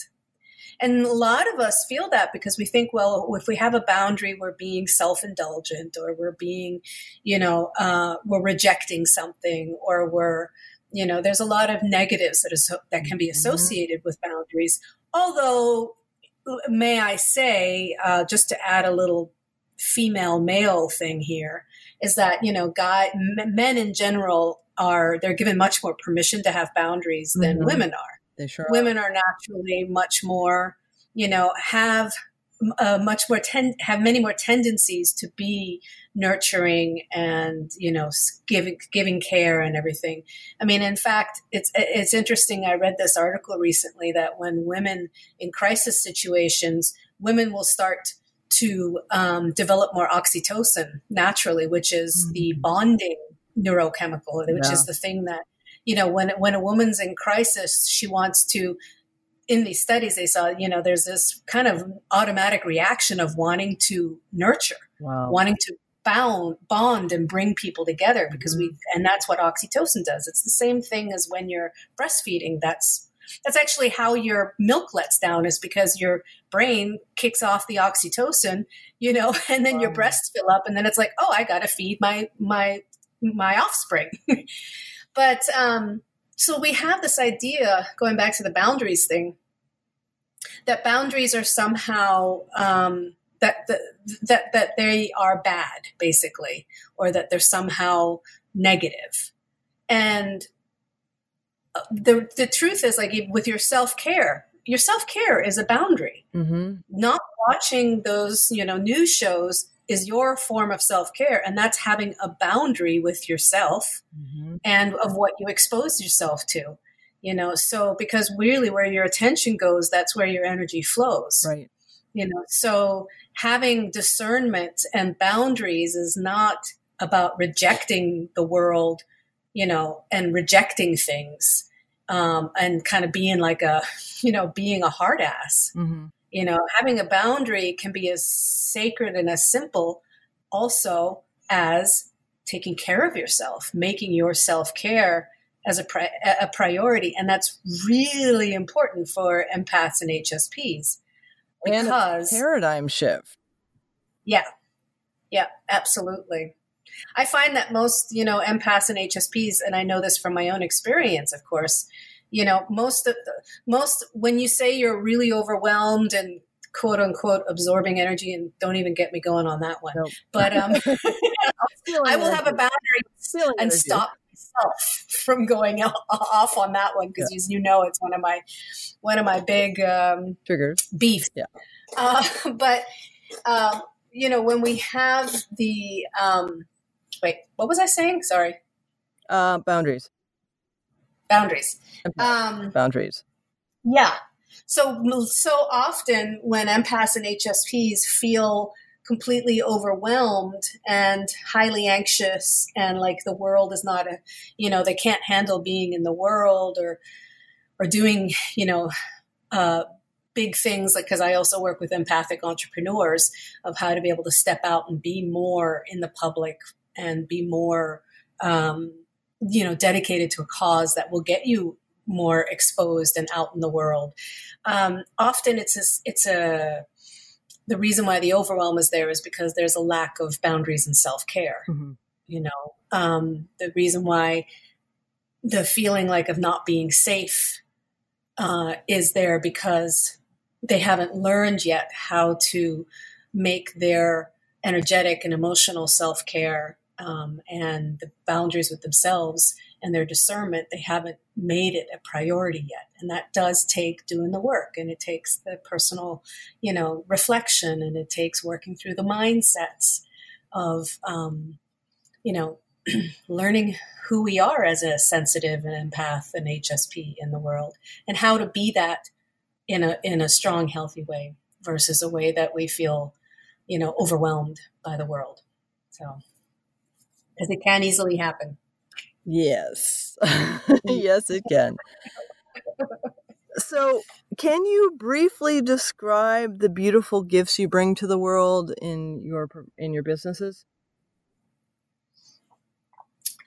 And a lot of us feel that because we think, well, if we have a boundary, we're being self-indulgent, or we're being, you know, uh, we're rejecting something, or we're, you know, there's a lot of negatives that is that can be Mhm. associated with boundaries. Although, may I say, uh, just to add a little female male thing here, is that you know, guy men in general are they're given much more permission to have boundaries than mm-hmm. women are. They sure women are. are naturally much more, you know, have uh, much more ten- have many more tendencies to be nurturing and you know giving giving care and everything. I mean, in fact, it's it's interesting. I read this article recently that when women in crisis situations, women will start to um, develop more oxytocin naturally, which is mm-hmm. the bonding neurochemical, which yeah. is the thing that you know when when a woman's in crisis, she wants to in these studies they saw you know there's this kind of automatic reaction of wanting to nurture wow. wanting to bound bond and bring people together because mm-hmm. we and that's what oxytocin does it's the same thing as when you're breastfeeding that's that's actually how your milk lets down is because your brain kicks off the oxytocin you know and then wow. your breasts fill up and then it's like oh i gotta feed my my my offspring but um so we have this idea going back to the boundaries thing that boundaries are somehow um, that, that that that they are bad, basically, or that they're somehow negative. And uh, the the truth is, like with your self care, your self care is a boundary. Mm-hmm. Not watching those, you know, news shows is your form of self care, and that's having a boundary with yourself mm-hmm. and of what you expose yourself to you know so because really where your attention goes that's where your energy flows right you know so having discernment and boundaries is not about rejecting the world you know and rejecting things um, and kind of being like a you know being a hard ass mm-hmm. You know having a boundary can be as sacred and as simple also as taking care of yourself making your self-care as a, pri- a priority. And that's really important for empaths and HSPs because and paradigm shift. Yeah. Yeah, absolutely. I find that most, you know, empaths and HSPs, and I know this from my own experience, of course, you know, most of the, most when you say you're really overwhelmed and quote unquote absorbing energy, and don't even get me going on that one. Nope. But um, I will have a boundary and stop myself from going off on that one because yeah. you know it's one of my one of my big um, triggers beef. Yeah, uh, but um, you know when we have the um, wait, what was I saying? Sorry. Uh, boundaries. Boundaries. Um, boundaries. Yeah. So so often when empaths and HSPs feel completely overwhelmed and highly anxious and like the world is not a you know they can't handle being in the world or or doing you know uh, big things like because i also work with empathic entrepreneurs of how to be able to step out and be more in the public and be more um, you know dedicated to a cause that will get you more exposed and out in the world um, often it's a, it's a the reason why the overwhelm is there is because there's a lack of boundaries and self care. Mm-hmm. You know, um, the reason why the feeling like of not being safe uh, is there because they haven't learned yet how to make their energetic and emotional self care um, and the boundaries with themselves and their discernment, they haven't made it a priority yet. And that does take doing the work and it takes the personal, you know, reflection and it takes working through the mindsets of, um, you know, learning who we are as a sensitive and empath and HSP in the world and how to be that in a, in a strong, healthy way versus a way that we feel, you know, overwhelmed by the world. So, because it can easily happen. Yes. yes, it can. So, can you briefly describe the beautiful gifts you bring to the world in your in your businesses?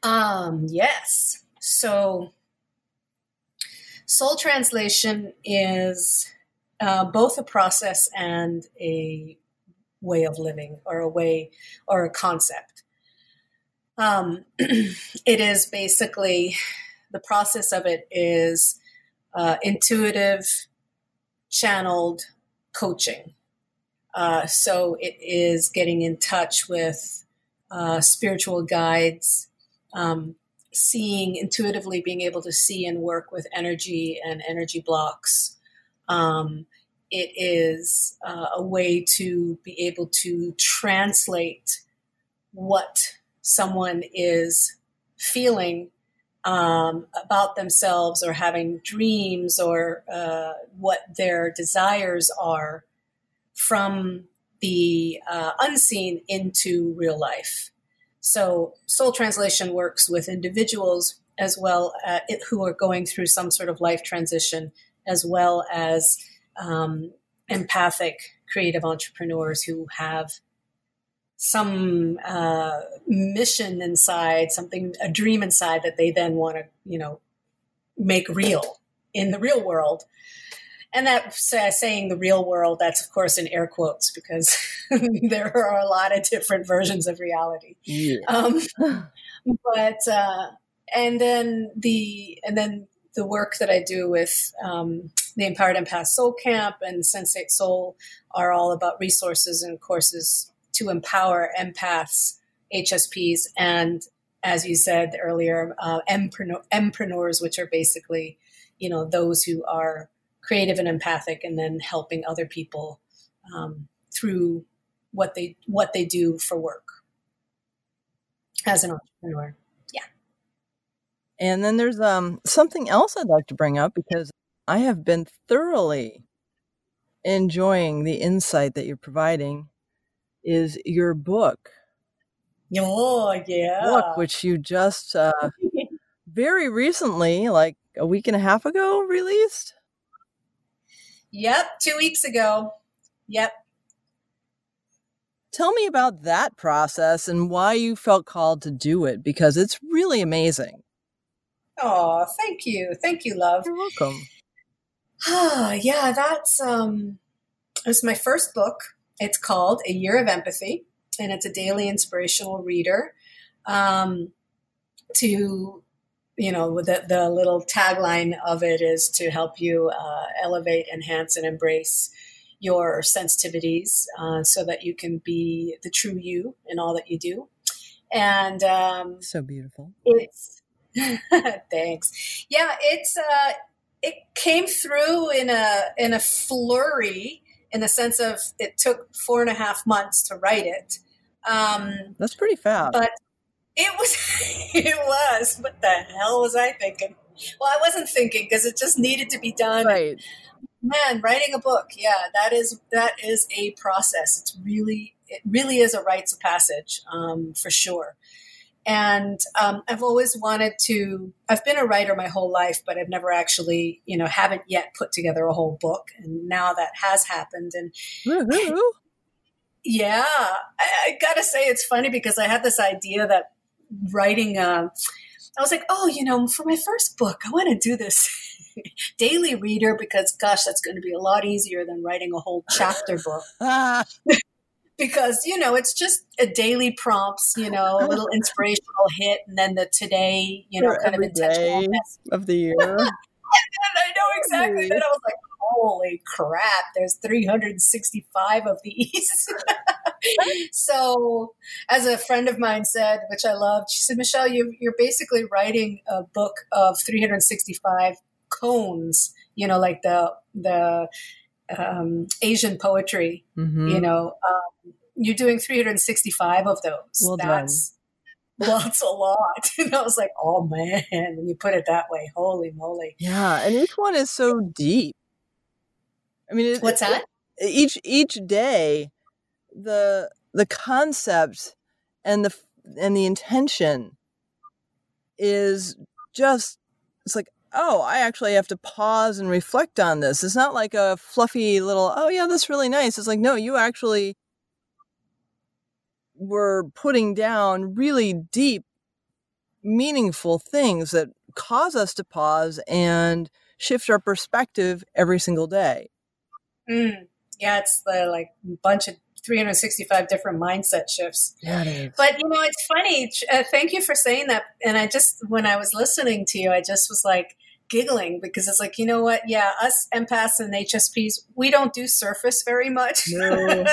Um, yes. So, soul translation is uh, both a process and a way of living, or a way, or a concept. Um, it is basically the process of it is uh, intuitive, channeled, coaching. Uh, so it is getting in touch with uh, spiritual guides, um, seeing intuitively, being able to see and work with energy and energy blocks. Um, it is uh, a way to be able to translate what someone is feeling um, about themselves or having dreams or uh, what their desires are from the uh, unseen into real life. So, soul translation works with individuals as well uh, who are going through some sort of life transition, as well as um, empathic creative entrepreneurs who have some uh, mission inside, something, a dream inside that they then want to, you know, make real in the real world. And that uh, saying the real world, that's of course in air quotes because there are a lot of different versions of reality. Yeah. Um, but uh, and then the and then the work that I do with um, the Empowered Empath Soul Camp and Sensate Soul are all about resources and courses to empower empaths, HSPs, and as you said earlier, uh, empreneurs, which are basically, you know, those who are creative and empathic, and then helping other people um, through what they what they do for work as an entrepreneur. Yeah. And then there's um, something else I'd like to bring up because I have been thoroughly enjoying the insight that you're providing is your book. Oh, yeah. Book, which you just uh, very recently, like a week and a half ago, released. Yep, two weeks ago. Yep. Tell me about that process and why you felt called to do it because it's really amazing. Oh, thank you. Thank you, love. You're welcome. Ah, yeah, that's um it's my first book. It's called A Year of Empathy, and it's a daily inspirational reader. Um, to you know, the, the little tagline of it is to help you uh, elevate, enhance, and embrace your sensitivities uh, so that you can be the true you in all that you do. And um, so beautiful. It's thanks. Yeah, it's uh, it came through in a in a flurry in the sense of it took four and a half months to write it. Um, That's pretty fast. But it was, it was. What the hell was I thinking? Well, I wasn't thinking because it just needed to be done. Right. Man, writing a book, yeah, that is that is a process. It's really, it really is a rites of passage um, for sure. And um, I've always wanted to, I've been a writer my whole life, but I've never actually, you know, haven't yet put together a whole book. And now that has happened. And yeah, I, I, gotta say, it's funny because I had this idea that writing, uh, I was like, oh, you know, for my first book, I want to do this daily reader because, gosh, that's going to be a lot easier than writing a whole chapter book. because you know it's just a daily prompts you know a little inspirational hit and then the today you know For kind of intentional of the year. And i know exactly then i was like holy crap there's 365 of these. So as a friend of mine said which i loved she said michelle you, you're basically writing a book of 365 koans you know like the the um, Asian poetry. Mm-hmm. You know, um, you're doing 365 of those. Well that's well, that's a lot. And I was like, oh man, when you put it that way, holy moly. Yeah, and each one is so deep. I mean, it, what's that? Each each day, the the concept and the and the intention is just it's like oh, I actually have to pause and reflect on this. It's not like a fluffy little, oh, yeah, that's really nice. It's like, no, you actually were putting down really deep, meaningful things that cause us to pause and shift our perspective every single day. Mm, yeah, it's the like bunch of 365 different mindset shifts. Yeah, But you know, it's funny. Uh, thank you for saying that. And I just, when I was listening to you, I just was like, giggling because it's like, you know what? Yeah, us empaths and HSPs, we don't do surface very much. No.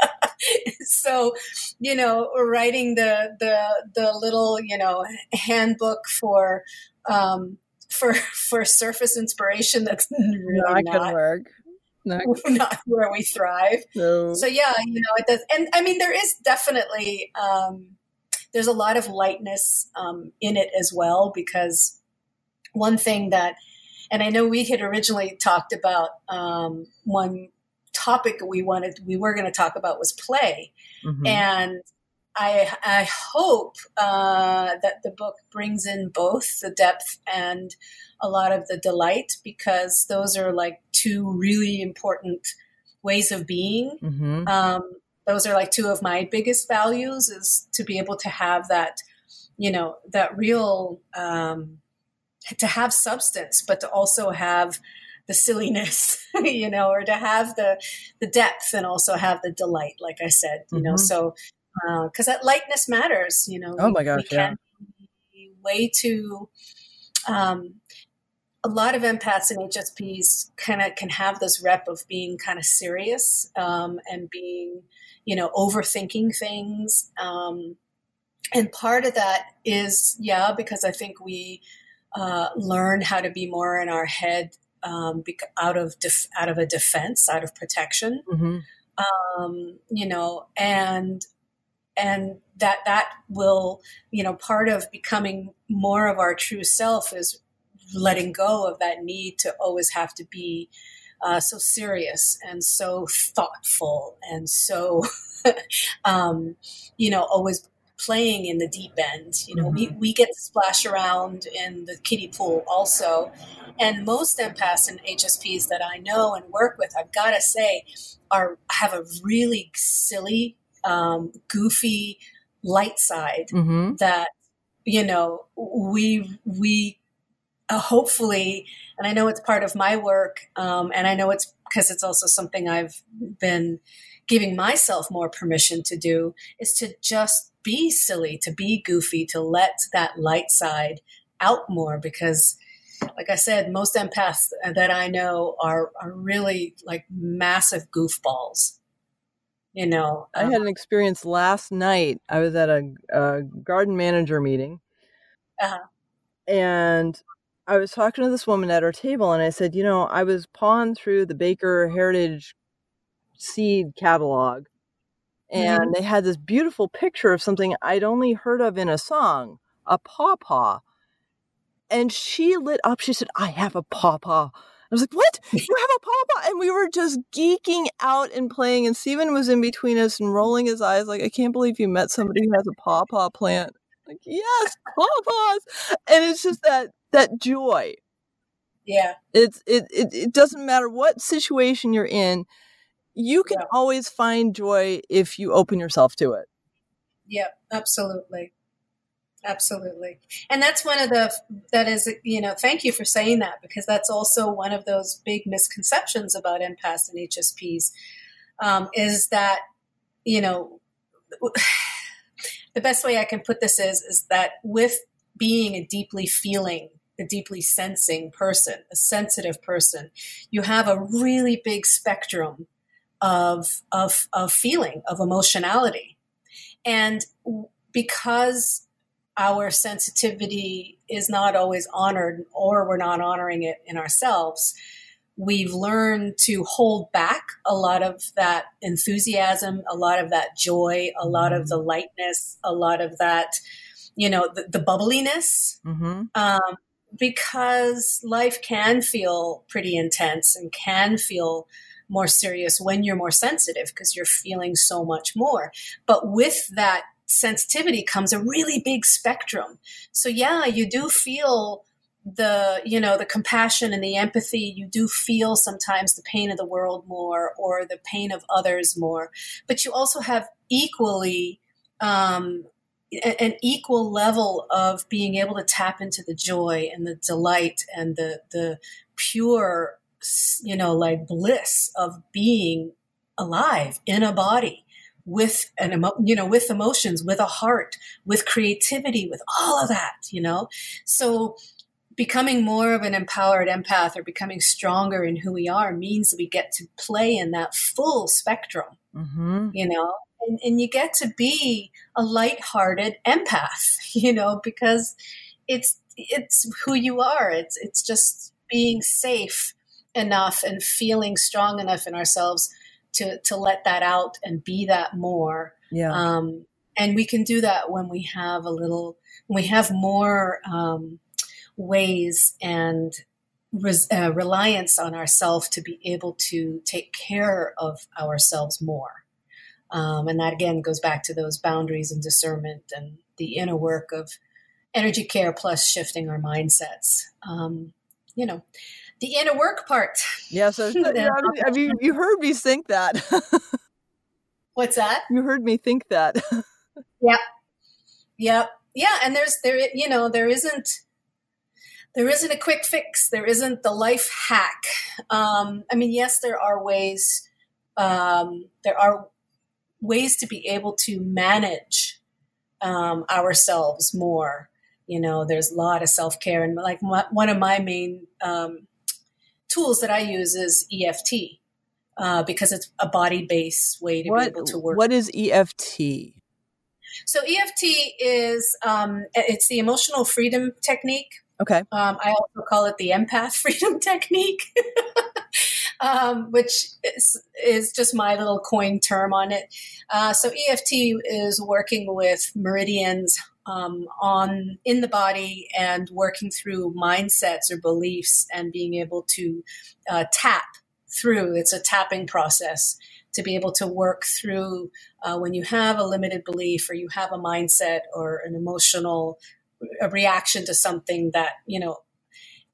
so, you know, writing the the the little, you know, handbook for um for for surface inspiration that's really not, not work. Not, not where we thrive. no. So yeah, you know, it does. And I mean, there is definitely um, there's a lot of lightness um, in it as well because one thing that, and I know we had originally talked about um, one topic we wanted we were going to talk about was play, Mhm. and I I hope uh, that the book brings in both the depth and a lot of the delight because those are like two really important ways of being Mhm. um, those are like two of my biggest values is to be able to have that you know that real um, to have substance but to also have the silliness you know or to have the the depth and also have the delight like i said you know Mhm. so because that lightness matters you know Oh my gosh, we be way too um, a lot of empaths and HSPs kind of can have this rep of being kind of serious um, and being, you know, overthinking things. Um, and part of that is, yeah, because I think we uh, learn how to be more in our head um, bec- out of def- out of a defense, out of protection Mhm. um, you know, and and that that will, you know, part of becoming more of our true self is letting go of that need to always have to be uh, so serious and so thoughtful and so, um, you know, always playing in the deep end. You know, we, we get to splash around in the kiddie pool also. And most empaths and HSPs that I know and work with, I've got to say, are have a really silly, um, goofy, light side Mhm. that you know we we uh, hopefully and i know it's part of my work um, and i know it's because it's also something i've been giving myself more permission to do is to just be silly to be goofy to let that light side out more because like i said most empaths that i know are are really like massive goofballs you know I um, had an experience last night. I was at a, a garden manager meeting, Uh-huh. and I was talking to this woman at our table, and I said, "You know, I was pawing through the Baker Heritage Seed catalog, and mm-hmm. they had this beautiful picture of something I'd only heard of in a song, a pawpaw." And she lit up. She said, "I have a pawpaw." I was like, "What? You have a pawpaw?" And we were just geeking out and playing. And Steven was in between us and rolling his eyes, like, "I can't believe you met somebody who has a pawpaw plant." Like, yes, pawpaws. And it's just that that joy. yeah It's it it, it doesn't matter what situation you're in. You can Yeah. always find joy if you open yourself to it. Yeah, absolutely. Absolutely. And that's one of the, that is, you know, thank you for saying that because that's also one of those big misconceptions about empaths and HSPs um, is that, you know, the best way I can put this is, is that with being a deeply feeling, a deeply sensing person, a sensitive person, you have a really big spectrum of, of, of feeling, of emotionality. And because our sensitivity is not always honored or we're not honoring it in ourselves, we've learned to hold back a lot of that enthusiasm, a lot of that joy, a lot of the lightness, a lot of that, you know, the, the bubbliness. Mm-hmm. Um, because life can feel pretty intense and can feel more serious when you're more sensitive because you're feeling so much more. But with that sensitivity comes a really big spectrum. So yeah, you do feel the you know the compassion and the empathy you do feel sometimes the pain of the world more or the pain of others more but you also have equally um, an equal level of being able to tap into the joy and the delight and the the pure you know like bliss of being alive in a body with an emo- you know with emotions with a heart with creativity with all of that you know so becoming more of an empowered empath or becoming stronger in who we are means that we get to play in that full spectrum, Mm-hmm. you know, and, and you get to be a light-hearted empath, you know, because it's it's who you are. It's it's just being safe enough and feeling strong enough in ourselves to to let that out and be that more. Yeah. Um, and we can do that when we have a little, when we have more um, ways and res, uh, reliance on ourselves to be able to take care of ourselves more. Um, and that again goes back to those boundaries and discernment and the inner work of energy care plus shifting our mindsets. Um, you know, the inner work part. yeah. So Yeah. have you you heard me think that? What's that? you heard me think that. Yep. Yep. Yeah, and there's there you know there isn't there isn't a quick fix. There isn't the life hack. Um, I mean, yes, there are ways. Um, there are ways to be able to manage um, ourselves more. You know, there's a lot of self care, and like my, one of my main um, tools that I use is EFT uh, because it's a body based way to what be able to work. what is EFT? So EFT is um, it's the emotional freedom technique. Okay. Um, I also call it the empath freedom technique, um, which is, is just my little coin term on it. Uh, so EFT is working with meridians um, on in the body and working through mindsets or beliefs and being able to uh, tap through. It's a tapping process to be able to work through uh, when you have a limited belief or you have a mindset or an emotional a reaction to something that you know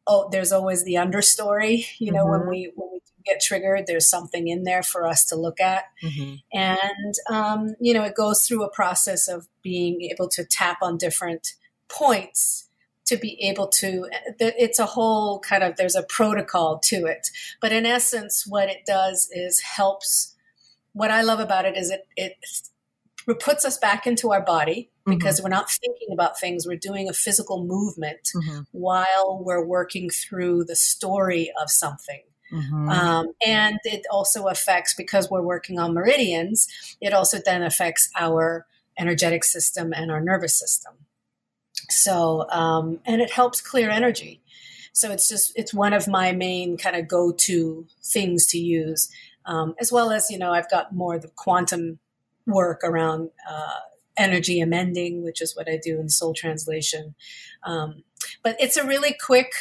oh there's always the understory you know when Mhm. we when we get triggered there's something in there for us to look at Mm-hmm. and um, you know it goes through a process of being able to tap on different points to be able to it's a whole kind of there's a protocol to it but in essence what it does is helps what i love about it is it it puts us back into our body because we're not thinking about things we're doing a physical movement Mm-hmm. while we're working through the story of something Mm-hmm. um, and it also affects because we're working on meridians it also then affects our energetic system and our nervous system. So um, and it helps clear energy. So it's just it's one of my main kind of go-to things to use um, as well as you know i've got more the quantum work around uh, energy amending which is what i do in soul translation. Um, but it's a really quick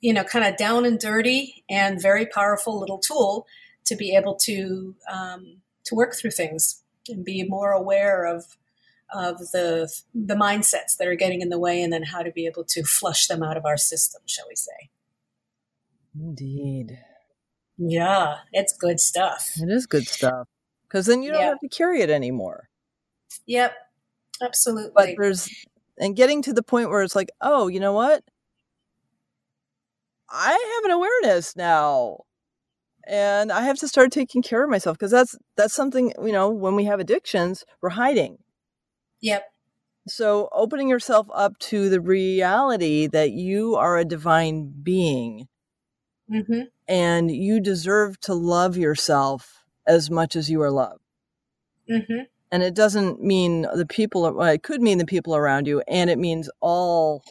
you know kind of down and dirty and very powerful little tool to be able to um, to work through things and be more aware of of the the mindsets that are getting in the way and then how to be able to flush them out of our system shall we say Indeed. yeah it's good stuff It is good stuff. Because then you don't have to carry it anymore. yep But absolutely there's, and getting to the point where it's like, oh, you know what? I have an awareness now. And I have to start taking care of myself because that's that's something, you know, when we have addictions, we're hiding. yep So opening yourself up to the reality that you are a divine being hmm and you deserve to love yourself as much as you are loved. hmm And it doesn't mean the people, well, it could mean the people around you, and it means all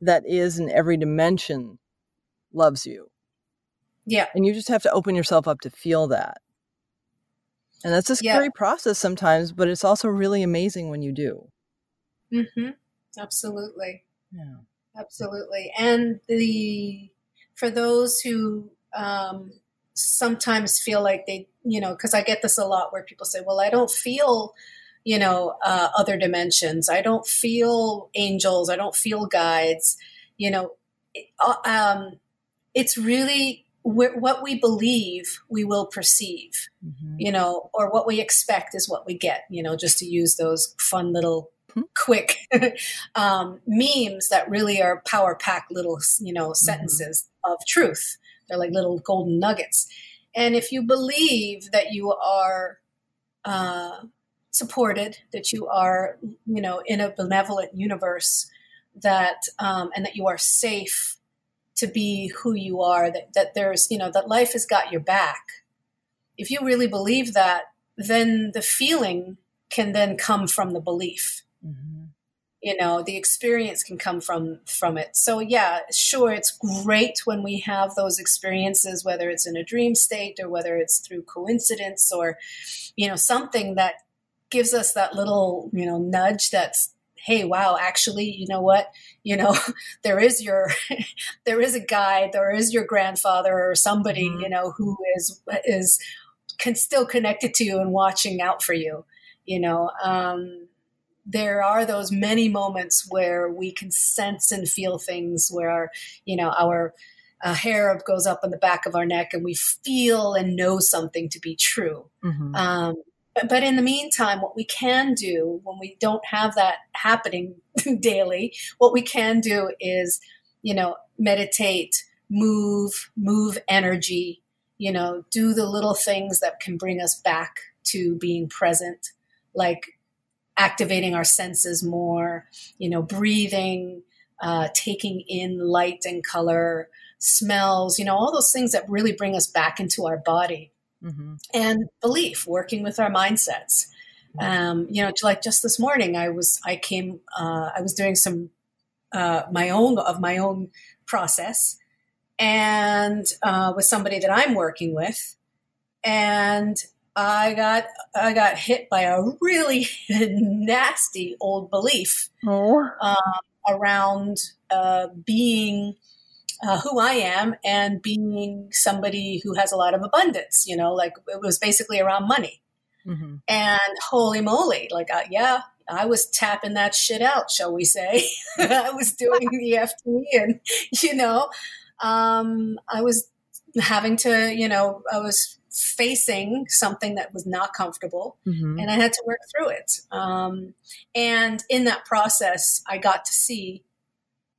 that is in every dimension loves you. yeah And you just have to open yourself up to feel that. And that's a Yeah. scary process sometimes, but it's also really amazing when you do. hmm absolutely Yeah. absolutely and the for those who um, sometimes feel like they you know because i get this a lot where people say well i don't feel you know uh, other dimensions i don't feel angels i don't feel guides you know uh, um, it's really what we believe we will perceive Mhm. you know, or what we expect is what we get, you know, just to use those fun little Hmm. quick um, memes that really are power packed little, you know, sentences of truth. They're like little golden nuggets. And if you believe that you are uh, supported, that you are, you know, in a benevolent universe, that um, and that you are safe to be who you are, that, that there's, you know, that life has got your back. If you really believe that, then the feeling can then come from the belief. Mm-hmm. You know, the experience can come from from it. So yeah, sure, it's great when we have those experiences, whether it's in a dream state or whether it's through coincidence or, you know, something that gives us that little, you know, nudge that's hey wow actually you know what you know there is your there is a guide there is your grandfather or somebody mm-hmm. you know who is is can still connected to you and watching out for you you know um, there are those many moments where we can sense and feel things where our, you know our uh, hair goes up on the back of our neck and we feel and know something to be true mm-hmm. um, but in the meantime, what we can do when we don't have that happening daily, what we can do is, you know, meditate, move, move energy, you know, do the little things that can bring us back to being present, like activating our senses more, you know, breathing, uh, taking in light and color, smells, you know, all those things that really bring us back into our body mm-hmm. and belief, working with our mindsets. Mm-hmm. Um, you know, like just this morning, I was I came uh, I was doing some uh, my own of my own process, and uh, with somebody that I'm working with, and I got I got hit by a really nasty old belief oh. um, around uh, being uh, who I am and being somebody who has a lot of abundance. You know, like it was basically around money. Mm-hmm. And holy moly, like, uh, yeah, I was tapping that shit out, shall we say. I was doing the EFT and, you know, um, I was having to, you know, I was facing something that was not comfortable mm-hmm. and I had to work through it. Um, and in that process, I got to see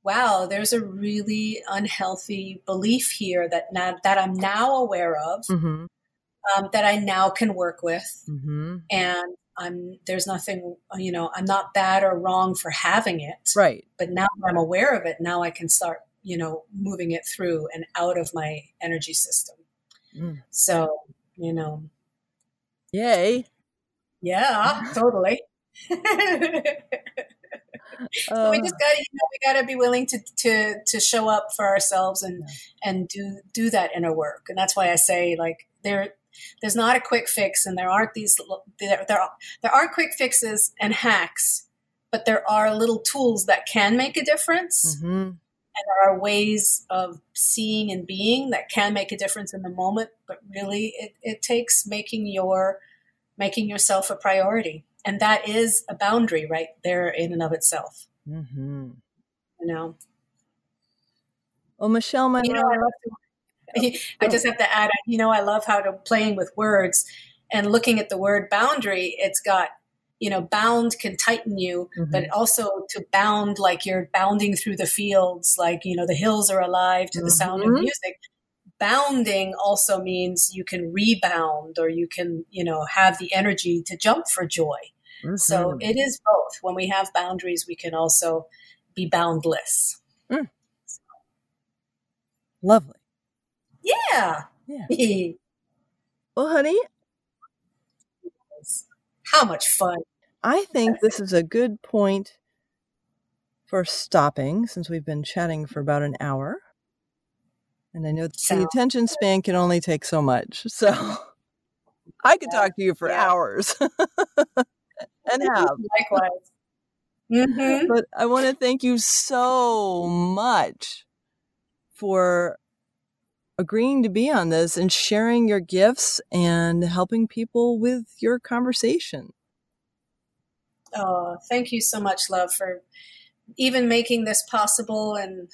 wow, there's a really unhealthy belief here that now, that I'm now aware of, mm-hmm. um, that I now can work with, mm-hmm. and I'm there's nothing you know I'm not bad or wrong for having it, right? But now I'm aware of it, now I can start you know moving it through and out of my energy system. Mm. So you know, yay, yeah, totally. We just got you know we got to be willing to to to show up for ourselves and and do do that inner work. And that's why I say like there there's not a quick fix and there aren't these there there, there aren't quick fixes and hacks but there are little tools that can make a difference. Mm-hmm. and there are ways of seeing and being that can make a difference in the moment but really it, it takes making your making yourself a priority and that is a boundary right there in and of itself mm-hmm. you know well michelle my you know, I, to, I just have to add you know i love how to playing with words and looking at the word boundary it's got you know bound can tighten you mm-hmm. but also to bound like you're bounding through the fields like you know the hills are alive to the mm-hmm. sound of mm-hmm. music bounding also means you can rebound or you can you know have the energy to jump for joy Mm-hmm. So it is both. When we have boundaries, we can also be boundless. Mm. So. Lovely. Yeah. Yeah. well, honey, how much fun. I think this is a good point for stopping since we've been chatting for about an hour. And I know the attention span can only take so much. So I could talk to you for yeah. hours. and have. Likewise. Mm-hmm. But I want to thank you so much for agreeing to be on this and sharing your gifts and helping people with your conversation. Oh, thank you so much, love, for even making this possible and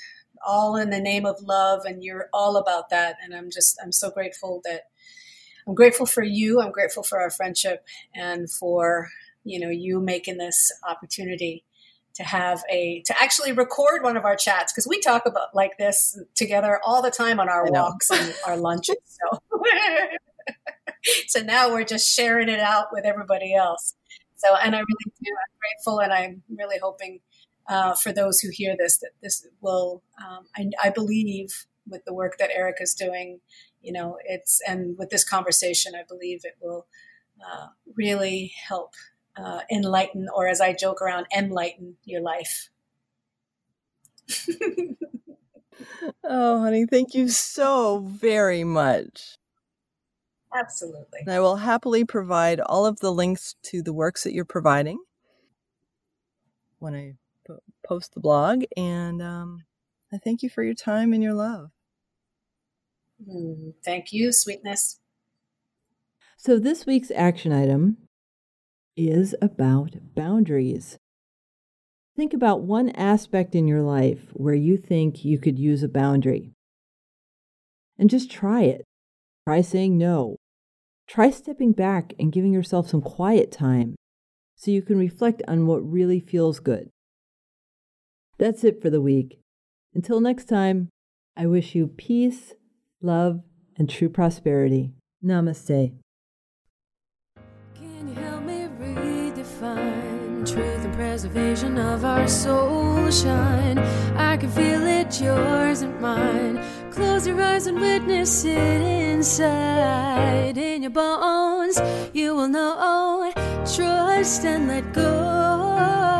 all in the name of love. And you're all about that. And I'm just, I'm so grateful that I'm grateful for you. I'm grateful for our friendship and for you know you making this opportunity to have a to actually record one of our chats because we talk about like this together all the time on our walks and our lunches so. So now we're just sharing it out with everybody else. So and i really do i'm grateful and i'm really hoping uh, for those who hear this that this will, um, I, I, believe, with the work that eric is doing, you know, it's and with this conversation, I believe it will uh, really help uh, enlighten, or as I joke around, enlighten your life. oh, honey, thank you so very much. Absolutely. And I will happily provide all of the links to the works that you're providing when I post the blog. And um, I thank you for your time and your love. Mm, thank you, sweetness. So, this week's action item is about boundaries. Think about one aspect in your life where you think you could use a boundary. And just try it. Try saying no. Try stepping back and giving yourself some quiet time so you can reflect on what really feels good. That's it for the week. Until next time, I wish you peace, love, and true prosperity. Namaste. Preservation of our soul shine? I can feel it, yours and mine. Close your eyes and witness it inside. In your bones, you will know. Trust and let go.